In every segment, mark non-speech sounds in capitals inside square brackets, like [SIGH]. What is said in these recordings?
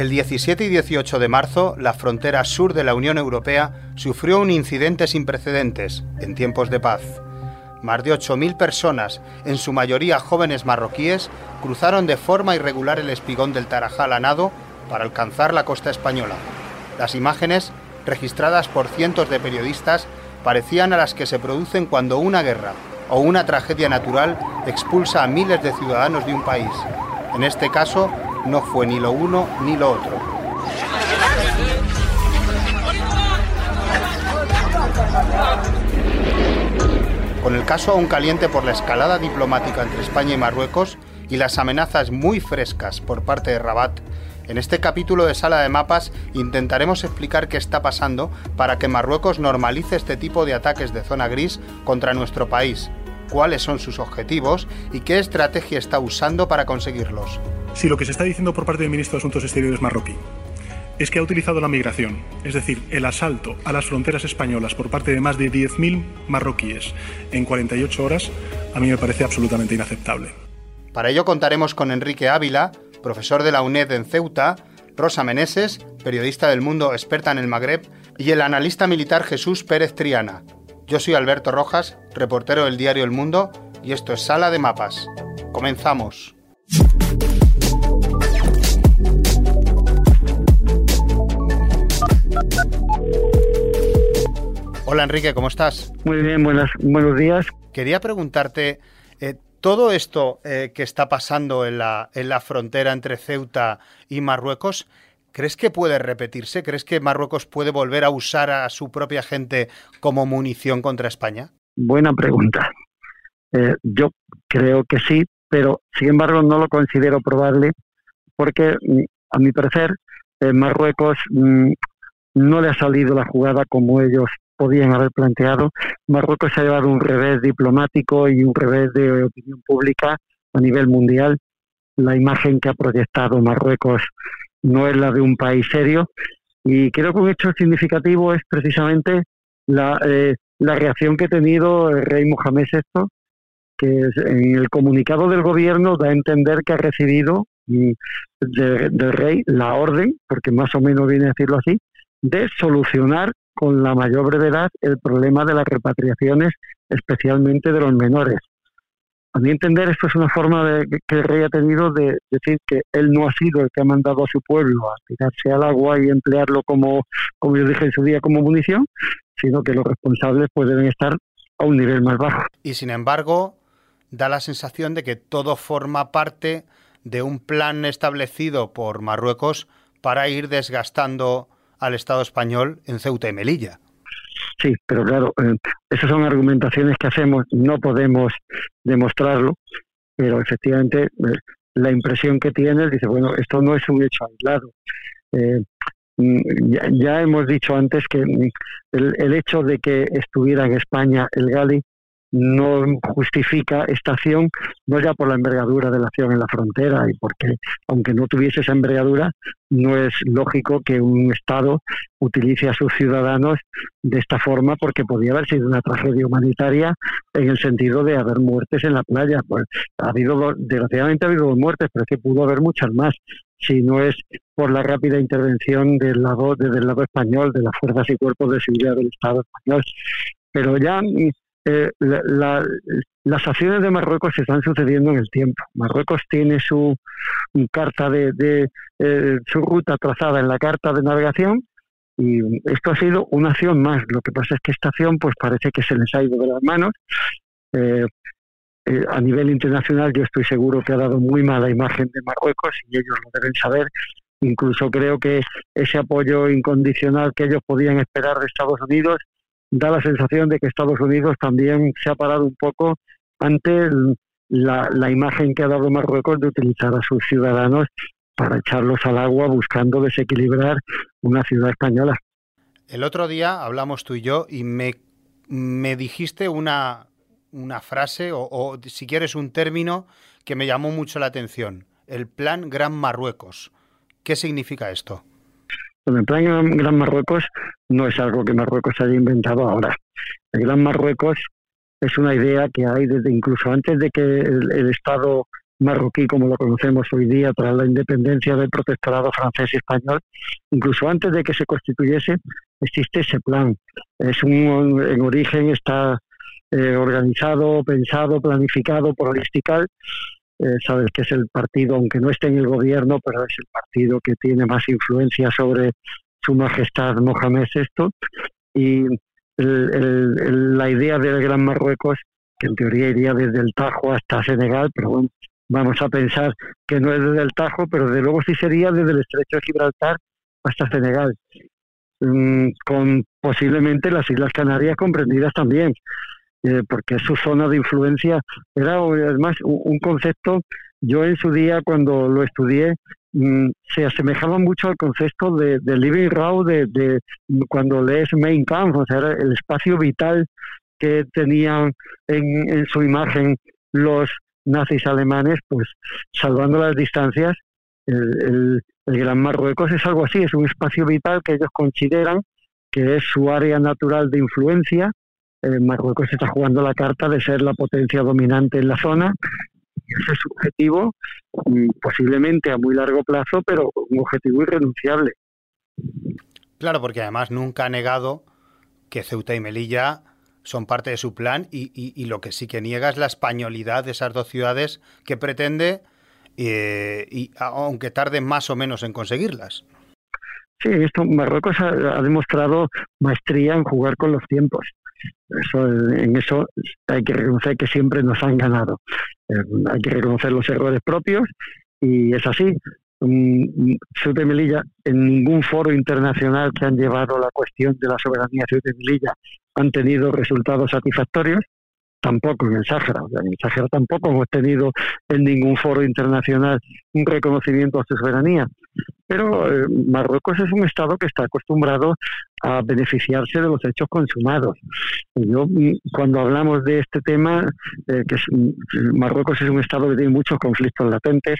El 17 y 18 de marzo, la frontera sur de la Unión Europea sufrió un incidente sin precedentes en tiempos de paz. Más de 8.000 personas, en su mayoría jóvenes marroquíes, cruzaron de forma irregular el espigón del Tarajal a nado para alcanzar la costa española. Las imágenes, registradas por cientos de periodistas, parecían a las que se producen cuando una guerra o una tragedia natural expulsa a miles de ciudadanos de un país. En este caso, no fue ni lo uno ni lo otro. Con el caso aún caliente por la escalada diplomática entre España y Marruecos y las amenazas muy frescas por parte de Rabat, en este capítulo de Sala de Mapas intentaremos explicar qué está pasando para que Marruecos normalice este tipo de ataques de zona gris contra nuestro país, cuáles son sus objetivos y qué estrategia está usando para conseguirlos. Si lo que se está diciendo por parte del ministro de Asuntos Exteriores marroquí es que ha utilizado la migración, es decir, el asalto a las fronteras españolas por parte de más de 10.000 marroquíes en 48 horas, a mí me parece absolutamente inaceptable. Para ello contaremos con Enrique Ávila, profesor de la UNED en Ceuta, Rosa Meneses, periodista del mundo experta en el Magreb, y el analista militar Jesús Pérez Triana. Yo soy Alberto Rojas, reportero del diario El Mundo, y esto es Sala de Mapas. Comenzamos. Hola Enrique, ¿cómo estás? Muy bien, buenas, buenos días. Quería preguntarte, eh, todo esto eh, que está pasando en la, en la frontera entre Ceuta y Marruecos, ¿crees que puede repetirse? ¿Crees que Marruecos puede volver a usar a su propia gente como munición contra España? Buena pregunta. Eh, yo creo que sí, pero sin embargo no lo considero probable porque, mm, a mi parecer, Marruecos mm, no le ha salido la jugada como ellos podían haber planteado. Marruecos ha llevado un revés diplomático y un revés de opinión pública a nivel mundial. La imagen que ha proyectado Marruecos no es la de un país serio y creo que un hecho significativo es precisamente la, eh, la reacción que ha tenido el rey Mohamed VI, que en el comunicado del gobierno da a entender que ha recibido mm, del rey la orden, porque más o menos viene a decirlo así, de solucionar con la mayor brevedad el problema de las repatriaciones, especialmente de los menores. A mi entender, esto es una forma de, que el rey ha tenido de decir que él no ha sido el que ha mandado a su pueblo a tirarse al agua y emplearlo como, como yo dije en su día, como munición, sino que los responsables pueden estar a un nivel más bajo. Y sin embargo, da la sensación de que todo forma parte de un plan establecido por Marruecos para ir desgastando al Estado español en Ceuta y Melilla. Sí, pero claro, eh, esas son argumentaciones que hacemos, no podemos demostrarlo, pero efectivamente eh, la impresión que tienes dice, bueno, esto no es un hecho aislado. Eh, mm, ya, hemos dicho antes que mm, el, el, hecho de que estuviera en España el Gali no justifica esta acción, no ya por la envergadura de la acción en la frontera y porque, aunque no tuviese esa envergadura, no es lógico que un Estado utilice a sus ciudadanos de esta forma porque podía haber sido una tragedia humanitaria en el sentido de haber muertes en la playa. Pues ha habido, desgraciadamente ha habido dos muertes, pero es que pudo haber muchas más si no es por la rápida intervención del lado, desde lado español, de las fuerzas y cuerpos de seguridad del Estado español. Pero ya eh, las acciones de Marruecos se están sucediendo en el tiempo. Marruecos tiene su carta de, eh, su ruta trazada en la carta de navegación y esto ha sido una acción más. Lo que pasa es que esta acción pues parece que se les ha ido de las manos. Eh, a nivel internacional yo estoy seguro que ha dado muy mala imagen de Marruecos y ellos lo deben saber. Incluso creo que ese apoyo incondicional que ellos podían esperar de Estados Unidos da la sensación de que Estados Unidos también se ha parado un poco ante la, imagen que ha dado Marruecos de utilizar a sus ciudadanos para echarlos al agua buscando desequilibrar una ciudad española. El otro día hablamos tú y yo y me, me dijiste una, una frase o, o, si quieres un término que me llamó mucho la atención, el Plan Gran Marruecos. ¿Qué significa esto? El plan Gran Marruecos no es algo que Marruecos haya inventado ahora. El Gran Marruecos es una idea que hay desde incluso antes de que el, Estado marroquí como lo conocemos hoy día tras la independencia del protectorado francés y español, incluso antes de que se constituyese, existe ese plan. Es un, en origen está eh, organizado, pensado, planificado por. Eh, sabes que es el partido, aunque no esté en el gobierno, pero es el partido que tiene más influencia sobre su majestad Mohamed VI. Y la idea del Gran Marruecos, que en teoría iría desde el Tajo hasta Senegal, pero bueno, vamos a pensar que no es desde el Tajo, pero de luego sí sería desde el estrecho de Gibraltar hasta Senegal, mm, con posiblemente las Islas Canarias comprendidas también, eh, porque su zona de influencia era además un concepto, yo en su día cuando lo estudié, mm, se asemejaba mucho al concepto de, Living Raw de, cuando lees Main Kampf, o sea, era el espacio vital que tenían en, en su imagen los nazis alemanes, pues salvando las distancias, el, Gran Marruecos es algo así, es un espacio vital que ellos consideran que es su área natural de influencia. Eh, Marruecos está jugando la carta de ser la potencia dominante en la zona. Y ese es su objetivo, mm, posiblemente a muy largo plazo, pero un objetivo irrenunciable. Claro, porque además nunca ha negado que Ceuta y Melilla son parte de su plan y, lo que sí que niega es la españolidad de esas dos ciudades que pretende, eh, y aunque tarde más o menos en conseguirlas. Sí, esto Marruecos ha, demostrado maestría en jugar con los tiempos. Eso, en eso hay que reconocer que siempre nos han ganado. Eh, hay que reconocer los errores propios y es así. Um, Ceuta y Melilla, en ningún foro internacional que han llevado la cuestión de la soberanía Ceuta y Melilla han tenido resultados satisfactorios, tampoco en el Sáhara. En el Sáhara tampoco hemos tenido en ningún foro internacional un reconocimiento a su soberanía. Pero eh, Marruecos es un Estado que está acostumbrado a beneficiarse de los hechos consumados. Yo, cuando hablamos de este tema, eh, que Marruecos es un Estado que tiene muchos conflictos latentes,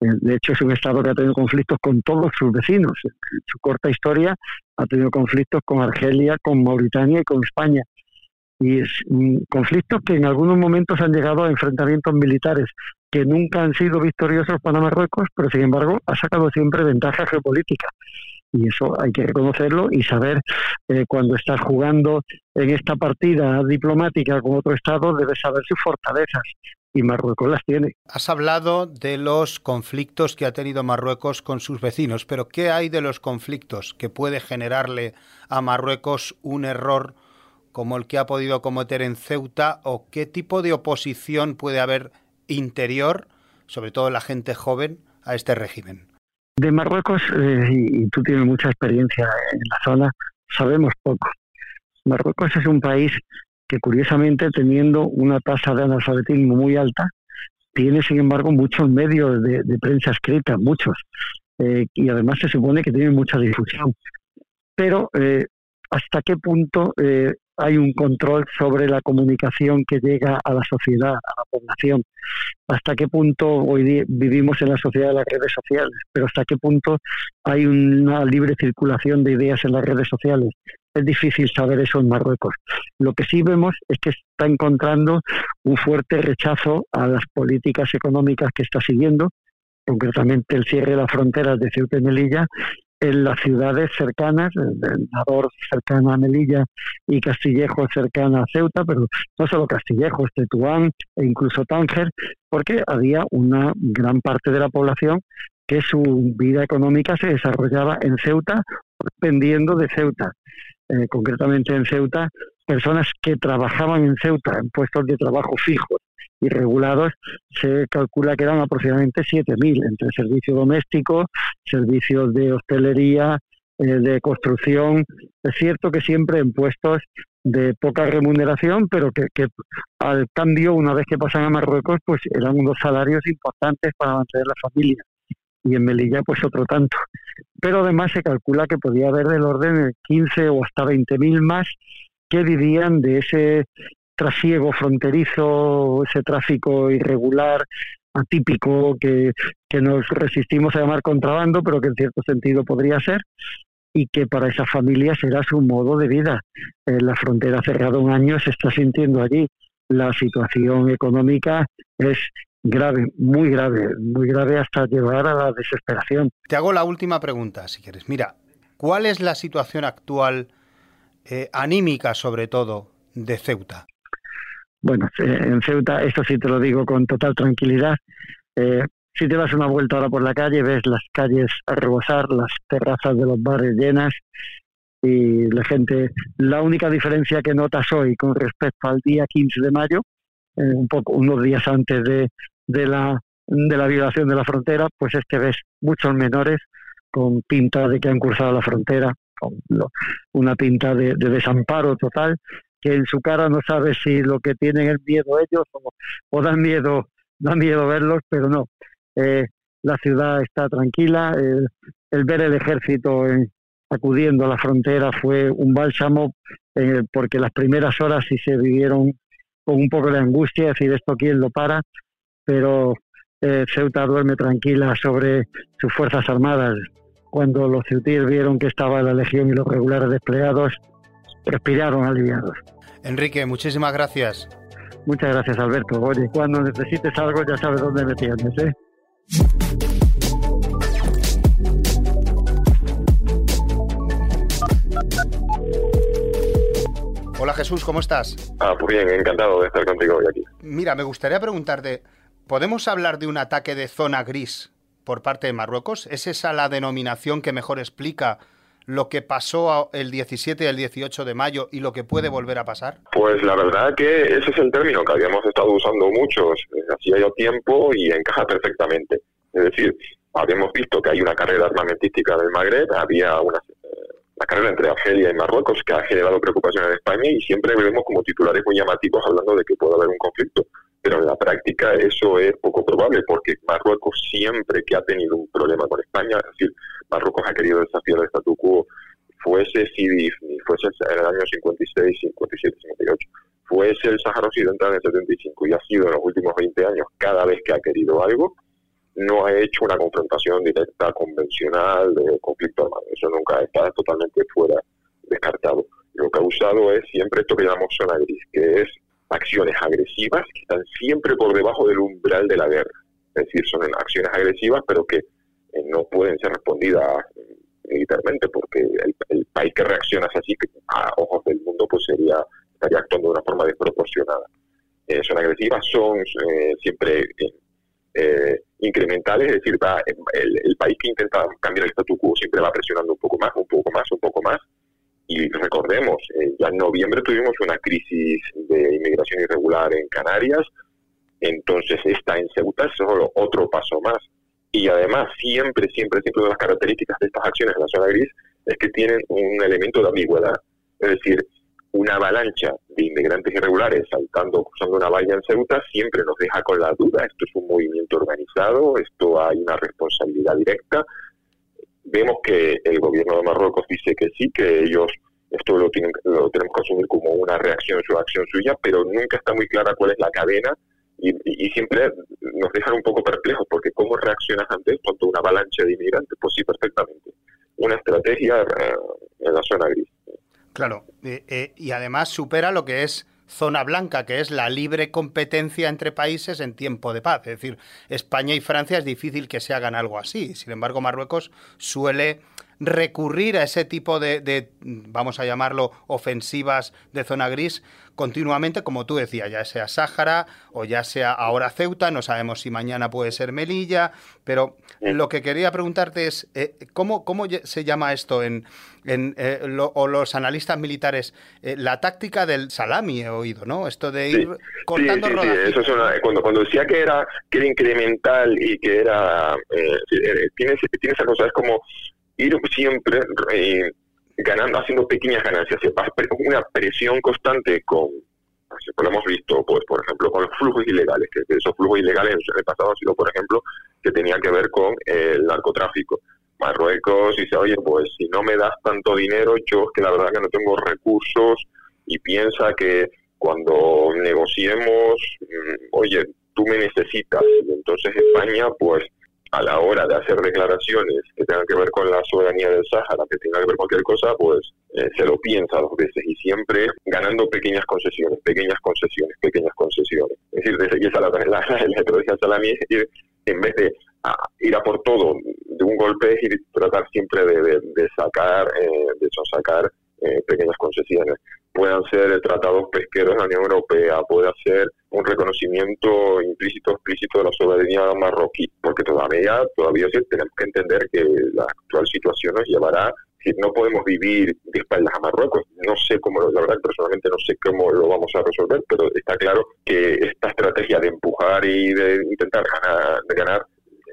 eh, de hecho, es un Estado que ha tenido conflictos con todos sus vecinos. En su corta historia ha tenido conflictos con Argelia, con Mauritania y con España. Y es, mm, conflictos que en algunos momentos han llegado a enfrentamientos militares que nunca han sido victoriosos para Marruecos, pero sin embargo ha sacado siempre ventaja geopolítica. Y eso hay que reconocerlo y saber eh, cuando estás jugando en esta partida diplomática con otro Estado, debes saber sus fortalezas y Marruecos las tiene. Has hablado de los conflictos que ha tenido Marruecos con sus vecinos, pero ¿qué hay de los conflictos que puede generarle a Marruecos un error como el que ha podido cometer en Ceuta o qué tipo de oposición puede haber interior, sobre todo la gente joven, a este régimen? De Marruecos, eh, y tú tienes mucha experiencia en la zona, sabemos poco. Marruecos es un país que curiosamente teniendo una tasa de analfabetismo muy alta, tiene sin embargo muchos medios de, prensa escrita, muchos, eh, y además se supone que tiene mucha difusión. Pero eh, hasta qué punto eh, hay un control sobre la comunicación que llega a la sociedad, a la población. Hasta qué punto hoy día vivimos en la sociedad de las redes sociales, pero hasta qué punto hay una libre circulación de ideas en las redes sociales. Es difícil saber eso en Marruecos. Lo que sí vemos es que está encontrando un fuerte rechazo a las políticas económicas que está siguiendo, concretamente el cierre de las fronteras de Ceuta y Melilla en las ciudades cercanas, Nador cercana a Melilla y Castillejo cercana a Ceuta, pero no solo Castillejo, Tetuán e incluso Tánger, porque había una gran parte de la población que su vida económica se desarrollaba en Ceuta, dependiendo de Ceuta. Eh, concretamente en Ceuta, personas que trabajaban en Ceuta en puestos de trabajo fijos y regulados, se calcula que eran aproximadamente 7.000 entre servicios domésticos, servicios de hostelería, eh, de construcción. Es cierto que siempre en puestos de poca remuneración, pero que, que, al cambio, una vez que pasan a Marruecos, pues eran unos salarios importantes para mantener la familia. Y en Melilla, pues otro tanto. Pero además se calcula que podía haber del orden de 15 o hasta 20.000 más que vivían de ese trasiego fronterizo, ese tráfico irregular, atípico, que, que nos resistimos a llamar contrabando, pero que en cierto sentido podría ser, y que para esa familia será su modo de vida. la frontera cerrada un año se está sintiendo allí. La situación económica es grave, muy grave, muy grave hasta llevar a la desesperación. Te hago la última pregunta, si quieres. Mira, ¿cuál es la situación actual, eh, anímica sobre todo, de Ceuta? Bueno, eh, en Ceuta, esto sí te lo digo con total tranquilidad. Eh, si te das una vuelta ahora por la calle, ves las calles a rebosar, las terrazas de los bares llenas y la gente. La única diferencia que notas hoy con respecto al día 15 de mayo, eh, un poco unos días antes de, de la de la violación de la frontera, pues es que ves muchos menores con pinta de que han cruzado la frontera, con una pinta de, desamparo total, que en su cara no sabes si lo que tienen es miedo ellos o, o dan miedo, dan miedo verlos, pero no, eh, la ciudad está tranquila. El, ver el ejército acudiendo a la frontera fue un bálsamo eh, porque las primeras horas sí se vivieron con un poco de angustia, decir esto quién lo para, pero eh, Ceuta duerme tranquila sobre sus fuerzas armadas. Cuando los ceutíes vieron que estaba la legión y los regulares desplegados, respiraron aliviados. Enrique, muchísimas gracias. Muchas gracias, Alberto. Oye, cuando necesites algo ya sabes dónde me tienes, ¿eh? Hola Jesús, ¿cómo estás? Ah, pues bien, encantado de estar contigo hoy aquí. Mira, me gustaría preguntarte, ¿podemos hablar de un ataque de zona gris por parte de Marruecos? ¿Es esa la denominación que mejor explica lo que pasó el 17 y el 18 de mayo y lo que puede volver a pasar? Pues la verdad que ese es el término que habíamos estado usando muchos hacía ya tiempo y encaja perfectamente. Es decir, habíamos visto que hay una carrera armamentística del Magreb, había una, eh, carrera entre Argelia y Marruecos que ha generado preocupación en España y siempre vemos como titulares muy llamativos hablando de que puede haber un conflicto. Pero en la práctica eso es poco probable porque Marruecos siempre que ha tenido un problema con España, es decir, Marruecos ha querido desafiar el statu quo, fuese CIDIF, ni fuese en el año 56, 57, 58, fuese el Sáhara Occidental en el 75 y ha sido en los últimos 20 años cada vez que ha querido algo, no ha hecho una confrontación directa convencional de conflicto armado. Eso nunca está totalmente fuera descartado. Lo que ha usado es siempre esto que llamamos zona gris, que es acciones agresivas que están siempre por debajo del umbral de la guerra. Es decir, son acciones agresivas, pero que eh, no pueden ser respondidas militarmente, porque el, país que reacciona así, a ojos del mundo, pues sería estaría actuando de una forma desproporcionada. Eh, son agresivas, son eh, siempre eh, incrementales, es decir, va, el, país que intenta cambiar el statu quo siempre va presionando un poco más, un poco más, un poco más. Y recordemos, ya en noviembre tuvimos una crisis de inmigración irregular en Canarias, entonces está en Ceuta es solo otro paso más. Y además, siempre, siempre, siempre una de las características de estas acciones en la zona gris es que tienen un elemento de ambigüedad. Es decir, una avalancha de inmigrantes irregulares saltando, cruzando una valla en Ceuta, siempre nos deja con la duda, esto es un movimiento organizado, esto hay una responsabilidad directa. Vemos que el gobierno de Marruecos dice que sí, que ellos esto lo, tienen, lo tenemos que asumir como una reacción, su acción suya, pero nunca está muy clara cuál es la cadena y, siempre nos dejan un poco perplejos, porque ¿cómo reaccionas ante esto, una avalancha de inmigrantes? Pues sí, perfectamente. Una estrategia eh, en la zona gris. Claro, eh, eh, y además supera lo que es zona blanca, que es la libre competencia entre países en tiempo de paz. Es decir, España y Francia es difícil que se hagan algo así. Sin embargo, Marruecos suele recurrir a ese tipo de, vamos a llamarlo, ofensivas de zona gris continuamente, como tú decías, ya sea Sáhara o ya sea ahora Ceuta, no sabemos si mañana puede ser Melilla, pero lo que quería preguntarte es, eh, ¿cómo, ¿cómo, se llama esto en, en eh, o los analistas militares? Eh, la táctica del salami he oído, ¿no? Esto de ir cortando sí, eso es cuando, cuando decía que era, que era incremental y que era, tiene, tiene esa cosa, es como ir siempre eh, ganando, haciendo pequeñas ganancias, una presión constante con, lo hemos visto, pues por ejemplo, con los flujos ilegales, que, esos flujos ilegales en el pasado han sido, por ejemplo, que tenían que ver con el narcotráfico. Marruecos dice, oye, pues si no me das tanto dinero, yo es que la verdad que no tengo recursos y piensa que cuando negociemos, mm, oye, tú me necesitas. Y entonces España, pues a la hora de hacer declaraciones que tengan que ver con la soberanía del Sáhara, que tengan que ver con cualquier cosa, pues eh, se lo piensa dos veces y siempre ganando pequeñas concesiones, pequeñas concesiones, pequeñas concesiones. Es decir, desde aquí [LAUGHS] la, la, la salamí es ir, en vez de ir a por todo de un golpe, es ir tratar siempre de, de, sacar, eh, de sacar eh, pequeñas concesiones. Puedan ser tratados pesqueros de la Unión Europea, puede ser un reconocimiento implícito o explícito de la soberanía marroquí, porque todavía, todavía tenemos que entender que la actual situación nos llevará no podemos vivir de espaldas a Marruecos. No sé cómo, la verdad personalmente no sé cómo lo vamos a resolver, pero está claro que esta estrategia de empujar y de intentar ganar, de ganar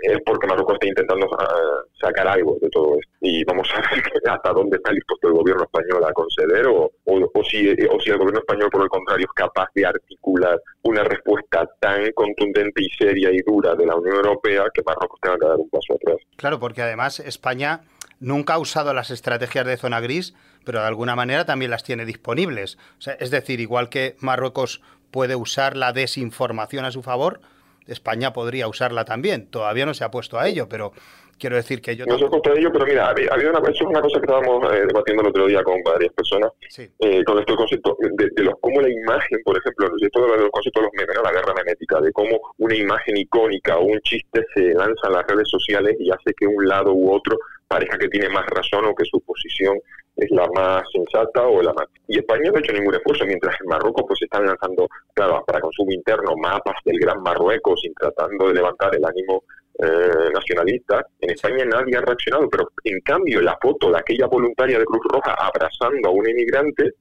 es porque Marruecos está intentando ah, sacar algo de todo esto. Y vamos a ver [LAUGHS] hasta dónde está dispuesto el gobierno español a conceder o, o, si, o si el gobierno español, por el contrario, es capaz de articular una respuesta tan contundente y seria y dura de la Unión Europea que Marruecos tenga que dar un paso atrás. Claro, porque además España nunca ha usado las estrategias de zona gris, pero de alguna manera también las tiene disponibles. es decir, igual que Marruecos puede usar la desinformación a su favor, España podría usarla también. Todavía no se ha puesto a ello, pero quiero decir que yo... No se ha puesto a ello, pero mira, había una, eso es una cosa que estábamos eh, debatiendo el otro día con varias personas, eh, con este concepto de, los, cómo la imagen, por ejemplo, todo el concepto de los memes, la guerra memética, de cómo una imagen icónica o un chiste se lanza en las redes sociales y hace que un lado u otro parezca que tiene más razón o que su posición es la más sensata o la más... Y España no ha hecho ningún esfuerzo, mientras en Marruecos pues están lanzando, claro, para consumo interno, mapas del Gran Marruecos y tratando de levantar el ánimo eh, nacionalista. En España nadie ha reaccionado, pero en cambio la foto de aquella voluntaria de Cruz Roja abrazando a un inmigrante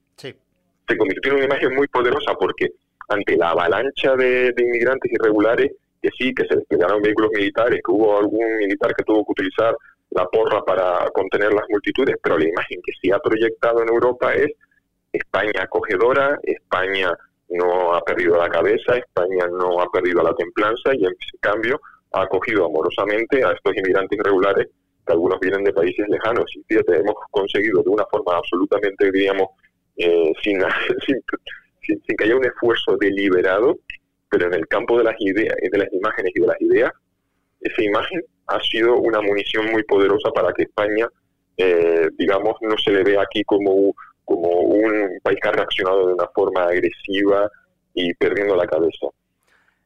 se convirtió en una imagen muy poderosa porque ante la avalancha de, de inmigrantes irregulares, que sí, que se desplegaron vehículos militares, que hubo algún militar que tuvo que utilizar la porra para contener las multitudes, pero la imagen que sí ha proyectado en Europa es España acogedora, España no ha perdido la cabeza, España no ha perdido la templanza y en cambio ha acogido amorosamente a estos inmigrantes irregulares que algunos vienen de países lejanos. Y fíjate, hemos conseguido de una forma absolutamente, diríamos, eh, sin, [LAUGHS] sin, sin, que haya un esfuerzo deliberado, pero en el campo de las ideas, de las imágenes y de las ideas, esa imagen ha sido una munición muy poderosa para que España, eh, digamos, no se le vea aquí como, como un país que ha reaccionado de una forma agresiva y perdiendo la cabeza.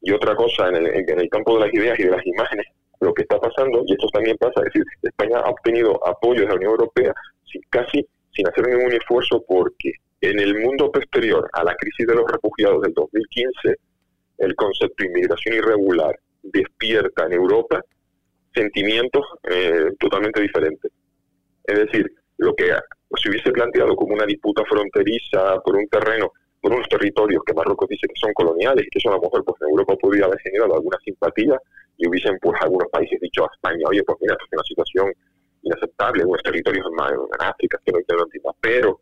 Y otra cosa, en el, en el campo de las ideas y de las imágenes, lo que está pasando, y esto también pasa, es decir, España ha obtenido apoyo de la Unión Europea casi sin hacer ningún esfuerzo porque en el mundo posterior a la crisis de los refugiados del 2015, el concepto de inmigración irregular despierta en Europa sentimientos eh, totalmente diferentes. Es decir, lo que se hubiese planteado como una disputa fronteriza por un terreno, por unos territorios que Marruecos dice que son coloniales y que eso a lo mejor pues, en Europa podría haber generado alguna simpatía y hubiesen pues algunos países dicho a España, oye, pues mira, esto es una situación inaceptable unos territorios en, África, que no entiendo pero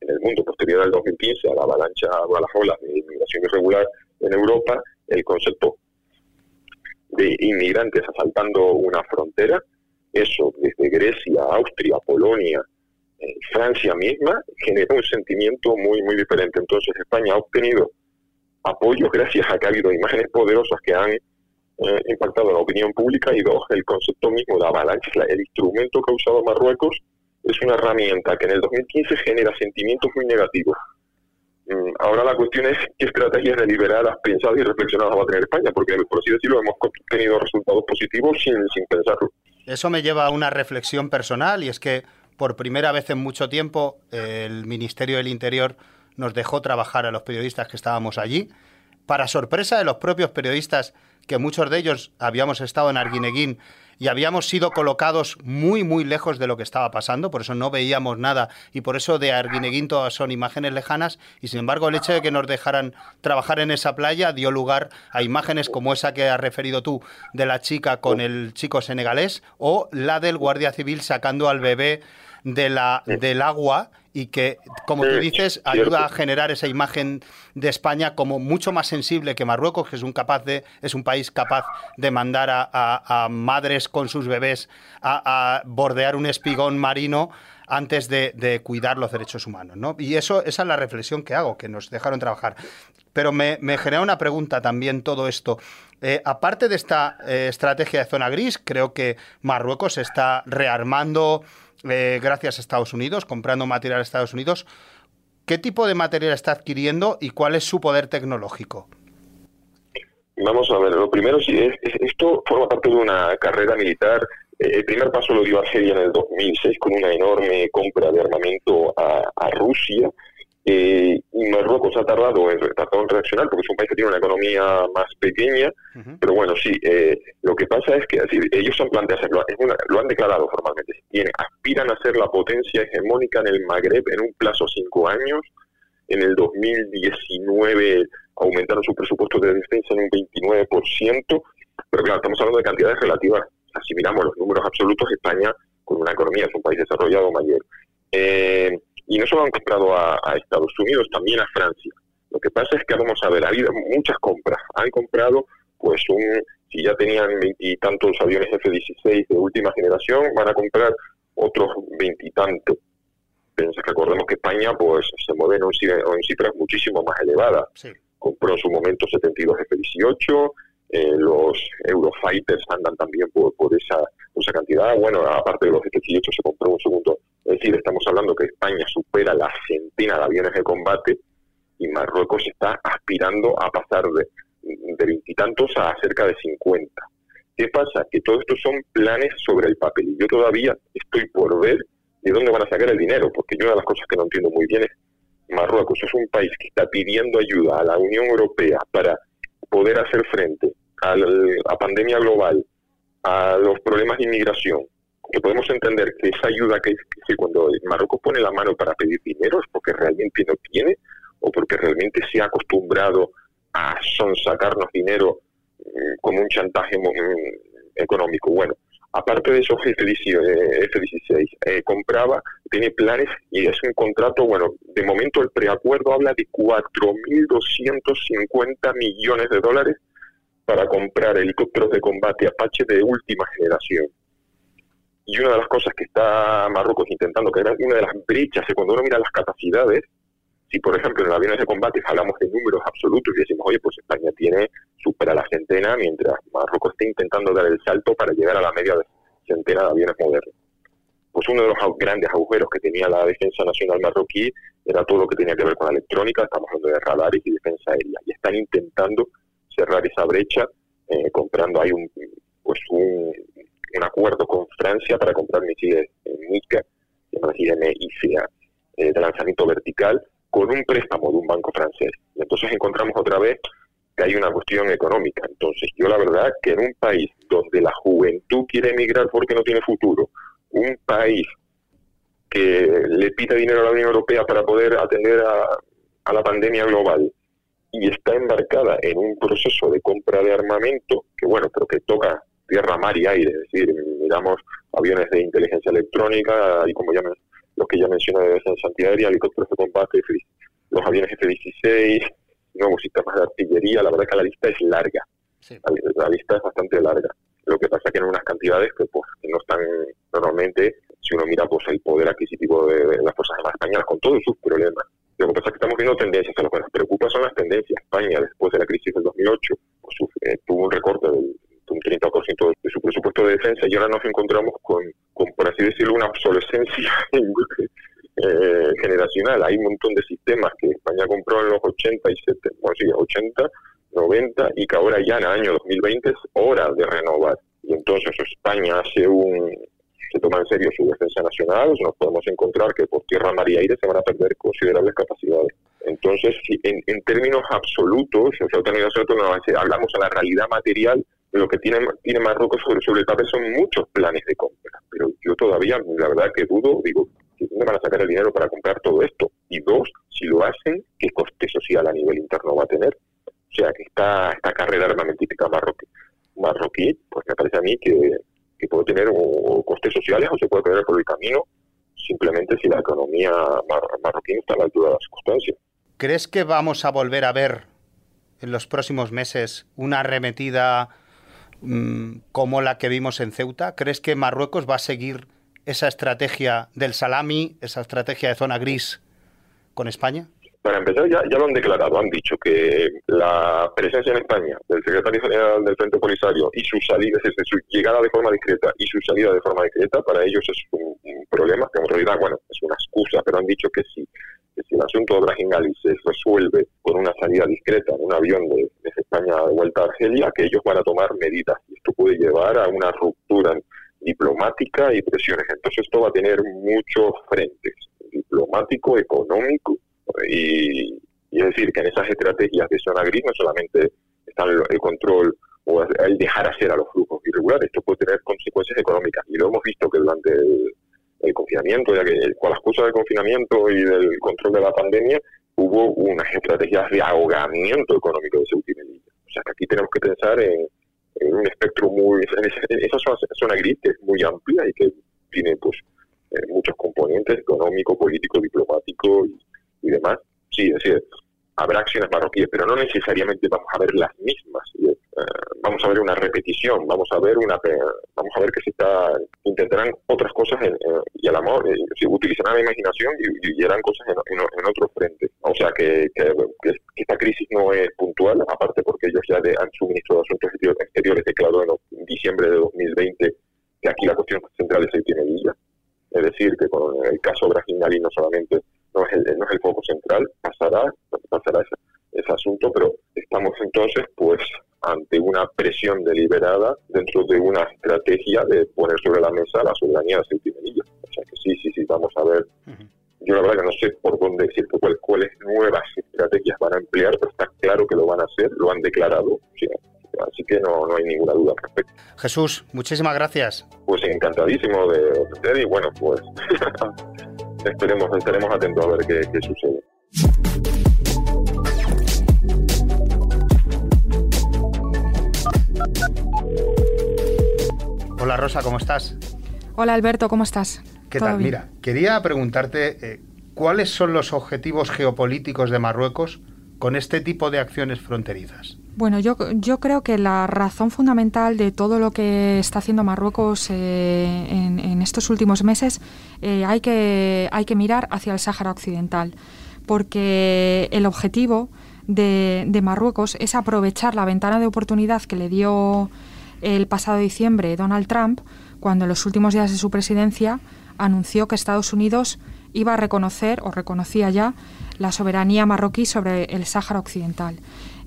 en el mundo posterior al 2015, a la avalancha, a las olas de inmigración irregular en Europa, el concepto de inmigrantes asaltando una frontera, eso desde Grecia, Austria, Polonia, eh, Francia misma, [LAUGHS] generó un sentimiento muy, muy diferente. Entonces España ha obtenido apoyo gracias a que ha habido imágenes poderosas que han eh, impactado la opinión pública y dos, el concepto mismo de avalancha, el instrumento que ha usado Marruecos es una herramienta que en el 2015 genera sentimientos muy negativos ahora la cuestión es qué estrategias deliberadas, pensadas y reflexionadas va a tener España, porque por así decirlo hemos tenido resultados positivos sin, sin pensarlo. Eso me lleva a una reflexión personal y es que por primera vez en mucho tiempo el Ministerio del Interior nos dejó trabajar a los periodistas que estábamos allí. Para sorpresa de los propios periodistas, que muchos de ellos habíamos estado en Arguineguín y habíamos sido colocados muy, muy lejos de lo que estaba pasando, por eso no veíamos nada y por eso de Arguineguín todas son imágenes lejanas y sin embargo el hecho de que nos dejaran trabajar en esa playa dio lugar a imágenes como esa que has referido tú de la chica con el chico senegalés o la del guardia civil sacando al bebé de la, del agua y que, como tú dices, ayuda a generar esa imagen de España como mucho más sensible que Marruecos, que es un, capaz de, es un país capaz de mandar a, madres con sus bebés a, bordear un espigón marino antes de, cuidar los derechos humanos. ¿no? Y eso, esa es la reflexión que hago, que nos dejaron trabajar. Pero me, genera una pregunta también todo esto. Eh, aparte de esta eh, estrategia de zona gris, creo que Marruecos está rearmando eh, gracias a Estados Unidos, comprando material a Estados Unidos. ¿Qué tipo de material está adquiriendo y cuál es su poder tecnológico? Vamos a ver, lo primero, si es, esto forma parte de una carrera militar. Eh, el primer paso lo dio Argelia en el 2006 con una enorme compra de armamento a Rusia eh, Marruecos ha tardado en, tardado en reaccionar porque es un país que tiene una economía más pequeña, pero bueno, sí, eh, lo que pasa es que ellos han planteado, lo, han declarado formalmente, tienen, aspiran a ser la potencia hegemónica en el Magreb en un plazo de cinco años, en el 2019 aumentaron su presupuesto de defensa en un 29%, pero claro, estamos hablando de cantidades relativas, si miramos los números absolutos, España con una economía, es un país desarrollado mayor. Eh, y no solo han comprado a, Estados Unidos, también a Francia. Lo que pasa es que vamos a ver, ha habido muchas compras. Han comprado, pues, un, si ya tenían veintitantos aviones F-16 de última generación, van a comprar otros veintitantos. Recordemos que España, pues, se mueve en, cifras muchísimo más elevadas. Compró en su momento 72 F-18, eh, los Eurofighters andan también por, por, esa, por esa cantidad. Bueno, aparte de los F-18 se compró un segundo es decir, estamos hablando que España supera la centena de aviones de combate y Marruecos está aspirando a pasar de veintitantos a cerca de cincuenta. ¿Qué pasa? Que todo esto son planes sobre el papel y yo todavía estoy por ver de dónde van a sacar el dinero, porque yo una de las cosas que no entiendo muy bien es Marruecos es un país que está pidiendo ayuda a la Unión Europea para poder hacer frente a la pandemia global, a los problemas de inmigración, que podemos entender que esa ayuda que, que cuando Marruecos pone la mano para pedir dinero es porque realmente no tiene o porque realmente se ha acostumbrado a sonsacarnos dinero mm, como un chantaje mm, económico. Bueno, aparte de esos F-16, eh, compraba, tiene planes y es un contrato, bueno, de momento el preacuerdo habla de 4.250 millones de dólares para comprar helicópteros de combate Apache de última generación. Y una de las cosas que está Marruecos intentando, que era una de las brechas, es cuando uno mira las capacidades, si por ejemplo en aviones de combate hablamos de números absolutos y decimos, oye, pues España tiene, supera la centena, mientras Marruecos está intentando dar el salto para llegar a la media de centena de aviones modernos. Pues uno de los grandes agujeros que tenía la defensa nacional marroquí era todo lo que tenía que ver con la electrónica, estamos hablando de radares y defensa aérea, y están intentando cerrar esa brecha eh, comprando ahí un, pues un, un acuerdo con Francia para comprar misiles MICA, MICA eh, de lanzamiento vertical, con un préstamo de un banco francés. Y entonces encontramos otra vez que hay una cuestión económica. Entonces, yo la verdad que en un país donde la juventud quiere emigrar porque no tiene futuro, un país que le pita dinero a la Unión Europea para poder atender a, a la pandemia global y está embarcada en un proceso de compra de armamento, que bueno, pero que toca tierra, mar y aire, es decir, miramos aviones de inteligencia electrónica y como ya los que ya mencioné de defensa antiaérea, helicópteros de combate, los aviones F-16, nuevos sistemas de artillería, la verdad que la lista es larga, la, lista es bastante larga. Lo que pasa que en unas cantidades que, pues, no están normalmente, si uno mira pues el poder adquisitivo de, las fuerzas armadas españolas con todos sus problemas. Lo que pasa es que estamos viendo tendencias, lo que nos preocupa son las tendencias. España, después de la crisis del 2008, pues, eh, tuvo un recorte del un 30% de su presupuesto de defensa y ahora nos encontramos con, por así decirlo, una obsolescencia [LAUGHS] eh, generacional. Hay un montón de sistemas que España compró en los 80 y 70, bueno, sí, 80, 90 y que ahora ya en el año 2020 es hora de renovar. Y entonces España hace un se toma en serio su defensa nacional, nos podemos encontrar que por tierra, mar y aire se van a perder considerables capacidades. Entonces, en, en términos absolutos, en hablamos a la realidad material, lo que tiene, tiene Marruecos sobre, el papel son muchos planes de compra, pero yo todavía, la verdad que dudo, digo, ¿dónde van a sacar el dinero para comprar todo esto? Y dos, si lo hacen, ¿qué coste social a nivel interno va a tener? O sea, que esta, esta carrera armamentística marroquí, marroquí, pues me parece a mí que, que puede tener costes sociales o se puede perder por el camino simplemente si la economía marroquí está a la altura de las circunstancias. ¿Crees que vamos a volver a ver en los próximos meses una arremetida mm, como la que vimos en Ceuta? ¿Crees que Marruecos va a seguir esa estrategia del salami, esa estrategia de zona gris con España? Para empezar, ya, ya lo han declarado, han dicho que la presencia en España del secretario general del Frente Polisario y su salida, su llegada de forma discreta y su salida de forma discreta, para ellos es un, problema, que en realidad, bueno, es una excusa, pero han dicho que si, que si el asunto de Brahim se resuelve con una salida discreta en un avión de, desde España de vuelta a Argelia, que ellos van a tomar medidas. Y esto puede llevar a una ruptura diplomática y presiones. Entonces esto va a tener muchos frentes, diplomático, económico y, es decir, que en esas estrategias de zona gris no solamente está el, control o el dejar hacer a los flujos irregulares, esto puede tener consecuencias económicas. Y lo hemos visto que durante el, confinamiento, ya que con las cosas del confinamiento y del control de la pandemia, hubo unas estrategias de ahogamiento económico de Ceuta y O sea que aquí tenemos que pensar en, un espectro muy... En esa zona, gris que es muy amplia y que tiene pues eh, muchos componentes económico, político, diplomático y, y demás, sí, es decir, habrá acciones marroquíes, pero no necesariamente vamos a ver las mismas. Eh, vamos a ver una repetición, vamos a ver una, vamos a ver que se está intentarán otras cosas y al amor, eh, utilizarán la imaginación y, harán cosas en, en, otros frentes. O sea que, que, esta crisis no es puntual, aparte porque ellos ya de, han suministro de Asuntos Exteriores declaró en diciembre de 2020 que aquí la cuestión central es el tiene Es decir, que con el caso Brahim no solamente no es el, no es el foco central, pasará, pasará ese, ese asunto, pero estamos entonces pues ante una presión deliberada dentro de una estrategia de poner sobre la mesa la soberanía de Ceuta O sea que sí, sí, sí, vamos a ver. Yo la verdad que no sé por dónde decir, cuáles nuevas estrategias van a emplear, pero está claro que lo van a hacer, lo han declarado. así que no, no hay ninguna duda al respecto. Jesús, muchísimas gracias. Pues encantadísimo de usted y bueno, pues [LAUGHS] esperemos, estaremos atentos a ver qué, sucede. Hola Rosa, ¿cómo estás? Hola Alberto, ¿cómo estás? ¿Qué tal? Mira, quería preguntarte eh, cuáles son los objetivos geopolíticos de Marruecos con este tipo de acciones fronterizas. Bueno, yo, yo creo que la razón fundamental de todo lo que está haciendo Marruecos eh, en, estos últimos meses eh, hay, que, mirar hacia el Sáhara Occidental, porque el objetivo de, de, Marruecos es aprovechar la ventana de oportunidad que le dio el pasado diciembre Donald Trump, cuando en los últimos días de su presidencia anunció que Estados Unidos iba a reconocer o reconocía ya la soberanía marroquí sobre el Sáhara Occidental.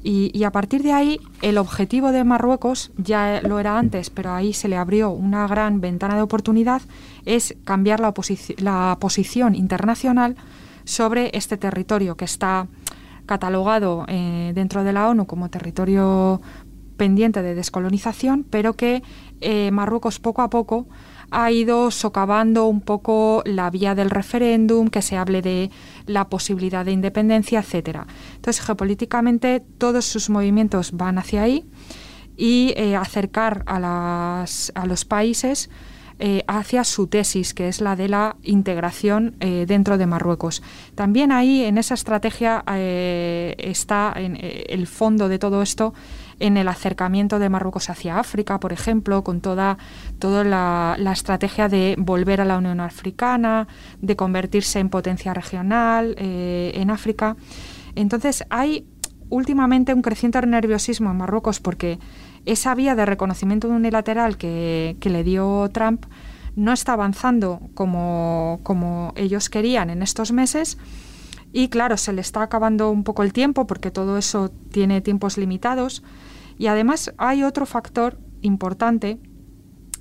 Y, a partir de ahí, el objetivo de Marruecos, ya lo era antes, pero ahí se le abrió una gran ventana de oportunidad, es cambiar la, la posición internacional sobre este territorio que está catalogado eh, dentro de la ONU como territorio pendiente de descolonización, pero que eh, Marruecos poco a poco ha ido socavando un poco la vía del referéndum, que se hable de la posibilidad de independencia, etcétera. Entonces, geopolíticamente todos sus movimientos van hacia ahí y eh, acercar a, los países eh, hacia su tesis, que es la de la integración eh, dentro de Marruecos. También ahí, en esa estrategia, está en, el fondo de todo esto en el acercamiento de Marruecos hacia África, por ejemplo, con toda, toda la, estrategia de volver a la Unión Africana, de convertirse en potencia regional eh, en África. Entonces hay últimamente un creciente nerviosismo en Marruecos porque esa vía de reconocimiento unilateral que, que le dio Trump no está avanzando como, como ellos querían en estos meses. Y claro, se le está acabando un poco el tiempo porque todo eso tiene tiempos limitados. Y además hay otro factor importante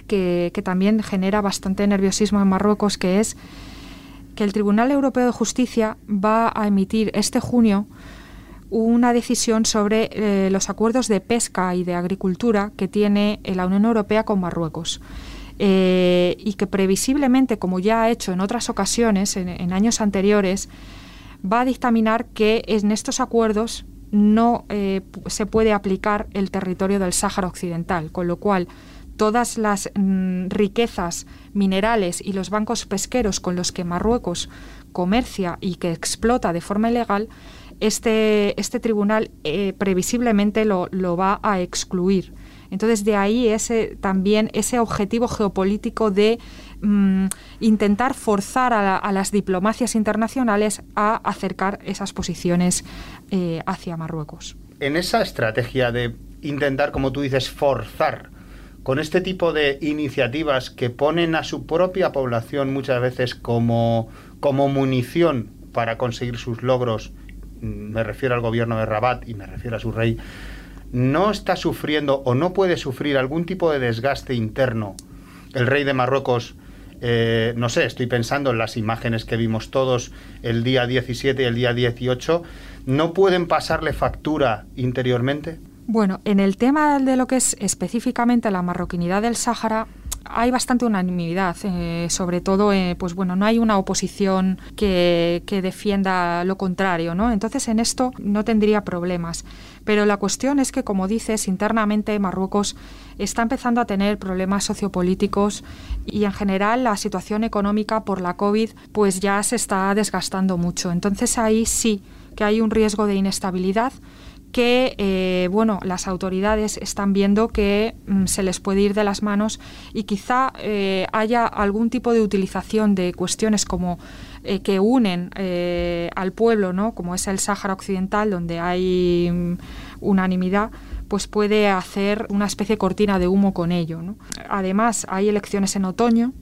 que, también genera bastante nerviosismo en Marruecos, que es que el Tribunal Europeo de Justicia va a emitir este junio una decisión sobre eh, los acuerdos de pesca y de agricultura que tiene la Unión Europea con Marruecos. Eh, y que previsiblemente, como ya ha hecho en otras ocasiones, en años anteriores, va a dictaminar que en estos acuerdos no eh, se puede aplicar el territorio del Sáhara Occidental, con lo cual todas las mm, riquezas minerales y los bancos pesqueros con los que Marruecos comercia y que explota de forma ilegal, este, este tribunal eh, previsiblemente lo, lo, va a excluir. Entonces, de ahí ese, también ese objetivo geopolítico de mm, intentar forzar a, las diplomacias internacionales a acercar esas posiciones eh, hacia Marruecos. En esa estrategia de intentar, como tú dices, forzar con este tipo de iniciativas que ponen a su propia población muchas veces como, como munición para conseguir sus logros, mm, me refiero al gobierno de Rabat y me refiero a su rey, no está sufriendo o no puede sufrir algún tipo de desgaste interno el rey de Marruecos, eh, no sé, estoy pensando en las imágenes que vimos todos el día 17 y el día 18, ¿no pueden pasarle factura interiormente? Bueno, en el tema de lo que es específicamente la marroquinidad del Sáhara, hay bastante unanimidad, eh, sobre todo, eh, pues bueno, no hay una oposición que, que, defienda lo contrario, ¿no? Entonces en esto no tendría problemas. Pero la cuestión es que, como dices, internamente Marruecos está empezando a tener problemas sociopolíticos y en general la situación económica por la COVID pues ya se está desgastando mucho. Entonces ahí sí que hay un riesgo de inestabilidad que eh, bueno las autoridades están viendo que mm, se les puede ir de las manos y quizá eh, haya algún tipo de utilización de cuestiones como eh, que unen al pueblo no como es el Sáhara occidental donde hay mm, unanimidad pues puede hacer una especie de cortina de humo con ello además hay elecciones en otoño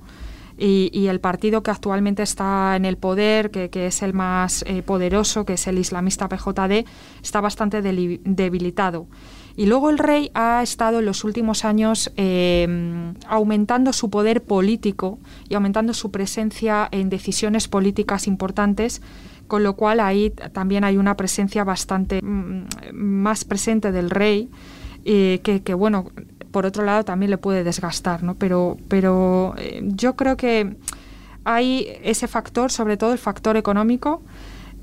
y, el partido que actualmente está en el poder, que, es el más eh, poderoso, que es el islamista PJD, está bastante debilitado. Y luego el rey ha estado en los últimos años em, aumentando su poder político y aumentando su presencia en decisiones políticas importantes, con lo cual ahí también hay una presencia bastante mm, más presente del rey. Eh, que, que, bueno, por otro lado también le puede desgastar, ¿no? Pero, pero eh, yo creo que hay ese factor, sobre todo el factor económico.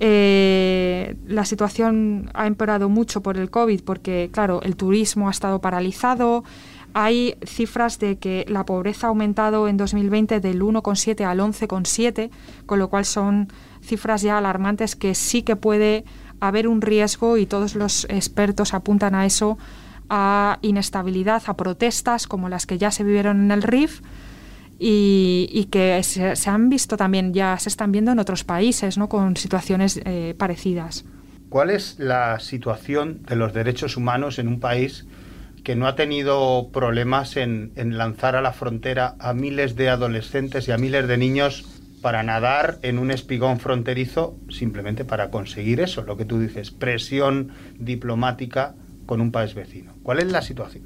Eh, la situación ha empeorado mucho por el COVID porque, claro, el turismo ha estado paralizado. Hay cifras de que la pobreza ha aumentado en 2020 del 1,7 al 11,7, con lo cual son cifras ya alarmantes que sí que puede haber un riesgo y todos los expertos apuntan a eso a inestabilidad, a protestas como las que ya se vivieron en el RIF y, que se, han visto también, ya se están viendo en otros países, ¿no? con situaciones eh, parecidas. ¿Cuál es la situación de los derechos humanos en un país que no ha tenido problemas en, en lanzar a la frontera a miles de adolescentes y a miles de niños para nadar en un espigón fronterizo simplemente para conseguir eso, lo que tú dices, presión diplomática con un país vecino. ¿Cuál es la situación?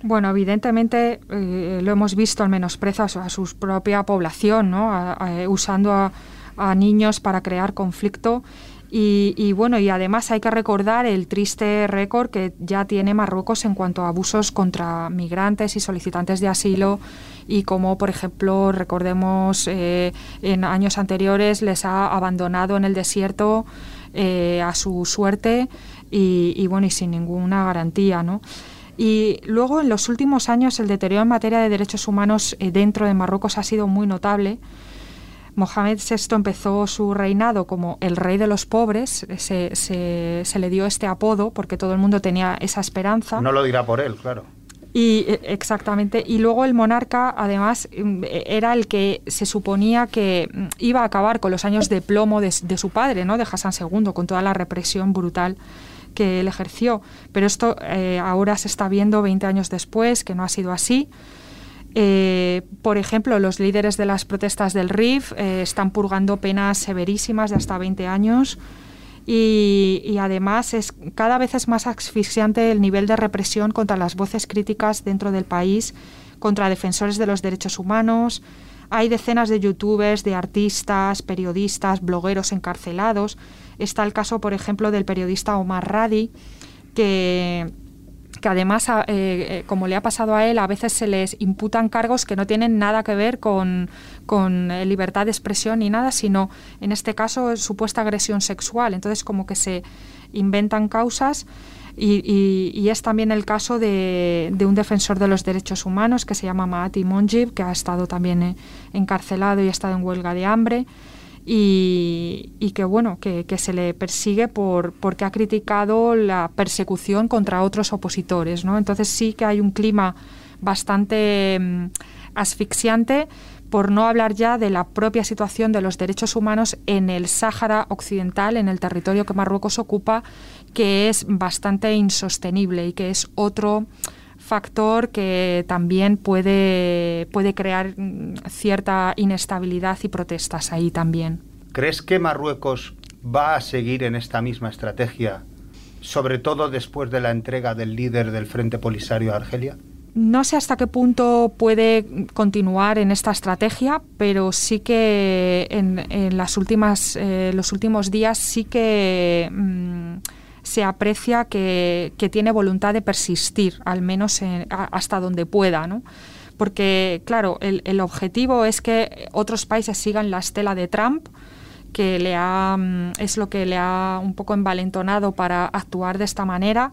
Bueno, evidentemente eh, lo hemos visto al menosprecio a su, propia población, ¿no? usando a, niños para crear conflicto. Y, bueno, y además hay que recordar el triste récord que ya tiene Marruecos en cuanto a abusos contra migrantes y solicitantes de asilo y como, por ejemplo, recordemos eh, en años anteriores les ha abandonado en el desierto eh, a su suerte y, bueno, y sin ninguna garantía, ¿no? Y luego, en los últimos años, el deterioro en materia de derechos humanos eh, dentro de Marruecos ha sido muy notable. Mohamed VI empezó su reinado como el rey de los pobres, se, se, le dio este apodo porque todo el mundo tenía esa esperanza. No lo dirá por él, claro. Y e, exactamente. Y luego el monarca, además, mm, era el que se suponía que mm, iba a acabar con los años de plomo de, de su padre, ¿no? De Hassan II, con toda la represión brutal que él ejerció. Pero esto eh, ahora se está viendo 20 años después, que no ha sido así. Eh, por ejemplo, los líderes de las protestas del RIF eh, están purgando penas severísimas de hasta 20 años y, además es cada vez es más asfixiante el nivel de represión contra las voces críticas dentro del país, contra defensores de los derechos humanos. Hay decenas de youtubers, de artistas, periodistas, blogueros encarcelados Está el caso, por ejemplo, del periodista Omar Radi, que que además, eh, eh, como le ha pasado a él, a veces se les imputan cargos que no tienen nada que ver con, con eh, libertad de expresión ni nada, sino en este caso supuesta agresión sexual. Entonces, como que se inventan causas. Y, es también el caso de, un defensor de los derechos humanos que se llama Mahati Monjib, que ha estado también encarcelado y ha estado en huelga de hambre. Y, que bueno, que, se le persigue por porque ha criticado la persecución contra otros opositores, ¿no? Entonces sí que hay un clima bastante mm, asfixiante por no hablar ya de la propia situación de los derechos humanos en el Sáhara Occidental, en el territorio que Marruecos ocupa, que es bastante insostenible y que es otro factor que también puede, puede crear mm, cierta inestabilidad y protestas ahí también. ¿Crees que Marruecos va a seguir en esta misma estrategia, sobre todo después de la entrega del líder del Frente Polisario a Argelia? No sé hasta qué punto puede continuar en esta estrategia, pero sí que en, las últimas, eh, los últimos días sí que mm, se aprecia que, tiene voluntad de persistir, al menos hasta donde pueda, ¿no? Porque, claro, el, objetivo es que otros países sigan la estela de Trump, que le ha, mm, es lo que le ha un poco envalentonado para actuar de esta manera.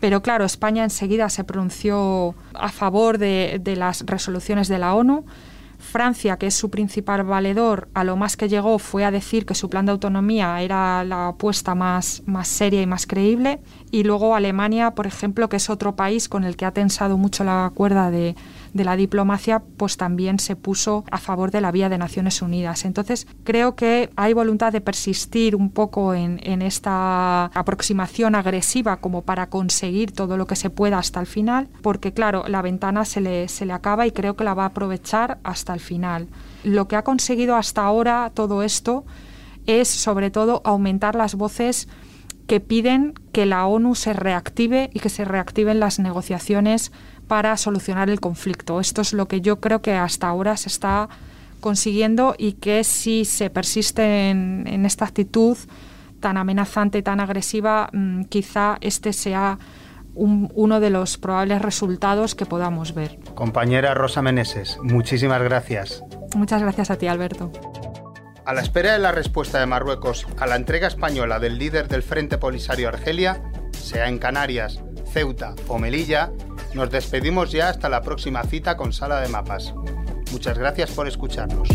Pero claro, España enseguida se pronunció a favor de, de las resoluciones de la ONU Francia, que es su principal valedor, a lo más que llegó fue a decir que su plan de autonomía era la apuesta más, más seria y más creíble. Y luego Alemania, por ejemplo, que es otro país con el que ha tensado mucho la cuerda de, de la diplomacia, pues también se puso a favor de la vía de Naciones Unidas. Entonces, creo que hay voluntad de persistir un poco en, esta aproximación agresiva como para conseguir todo lo que se pueda hasta el final, porque claro, la ventana se le, se le acaba y creo que la va a aprovechar hasta el final. Lo que ha conseguido hasta ahora todo esto es sobre todo aumentar las voces que piden que la ONU se reactive y que se reactiven las negociaciones para solucionar el conflicto. Esto es lo que yo creo que hasta ahora se está consiguiendo y que si se persiste en, esta actitud tan amenazante, y tan agresiva, mm, quizá este sea uno de los probables resultados que podamos ver. Compañera Rosa Meneses, muchísimas gracias. Muchas gracias a ti, Alberto. A la espera de la respuesta de Marruecos a la entrega española del líder del Frente Polisario Argelia, sea en Canarias, Ceuta o Melilla, nos despedimos ya hasta la próxima cita con Sala de Mapas. Muchas gracias por escucharnos.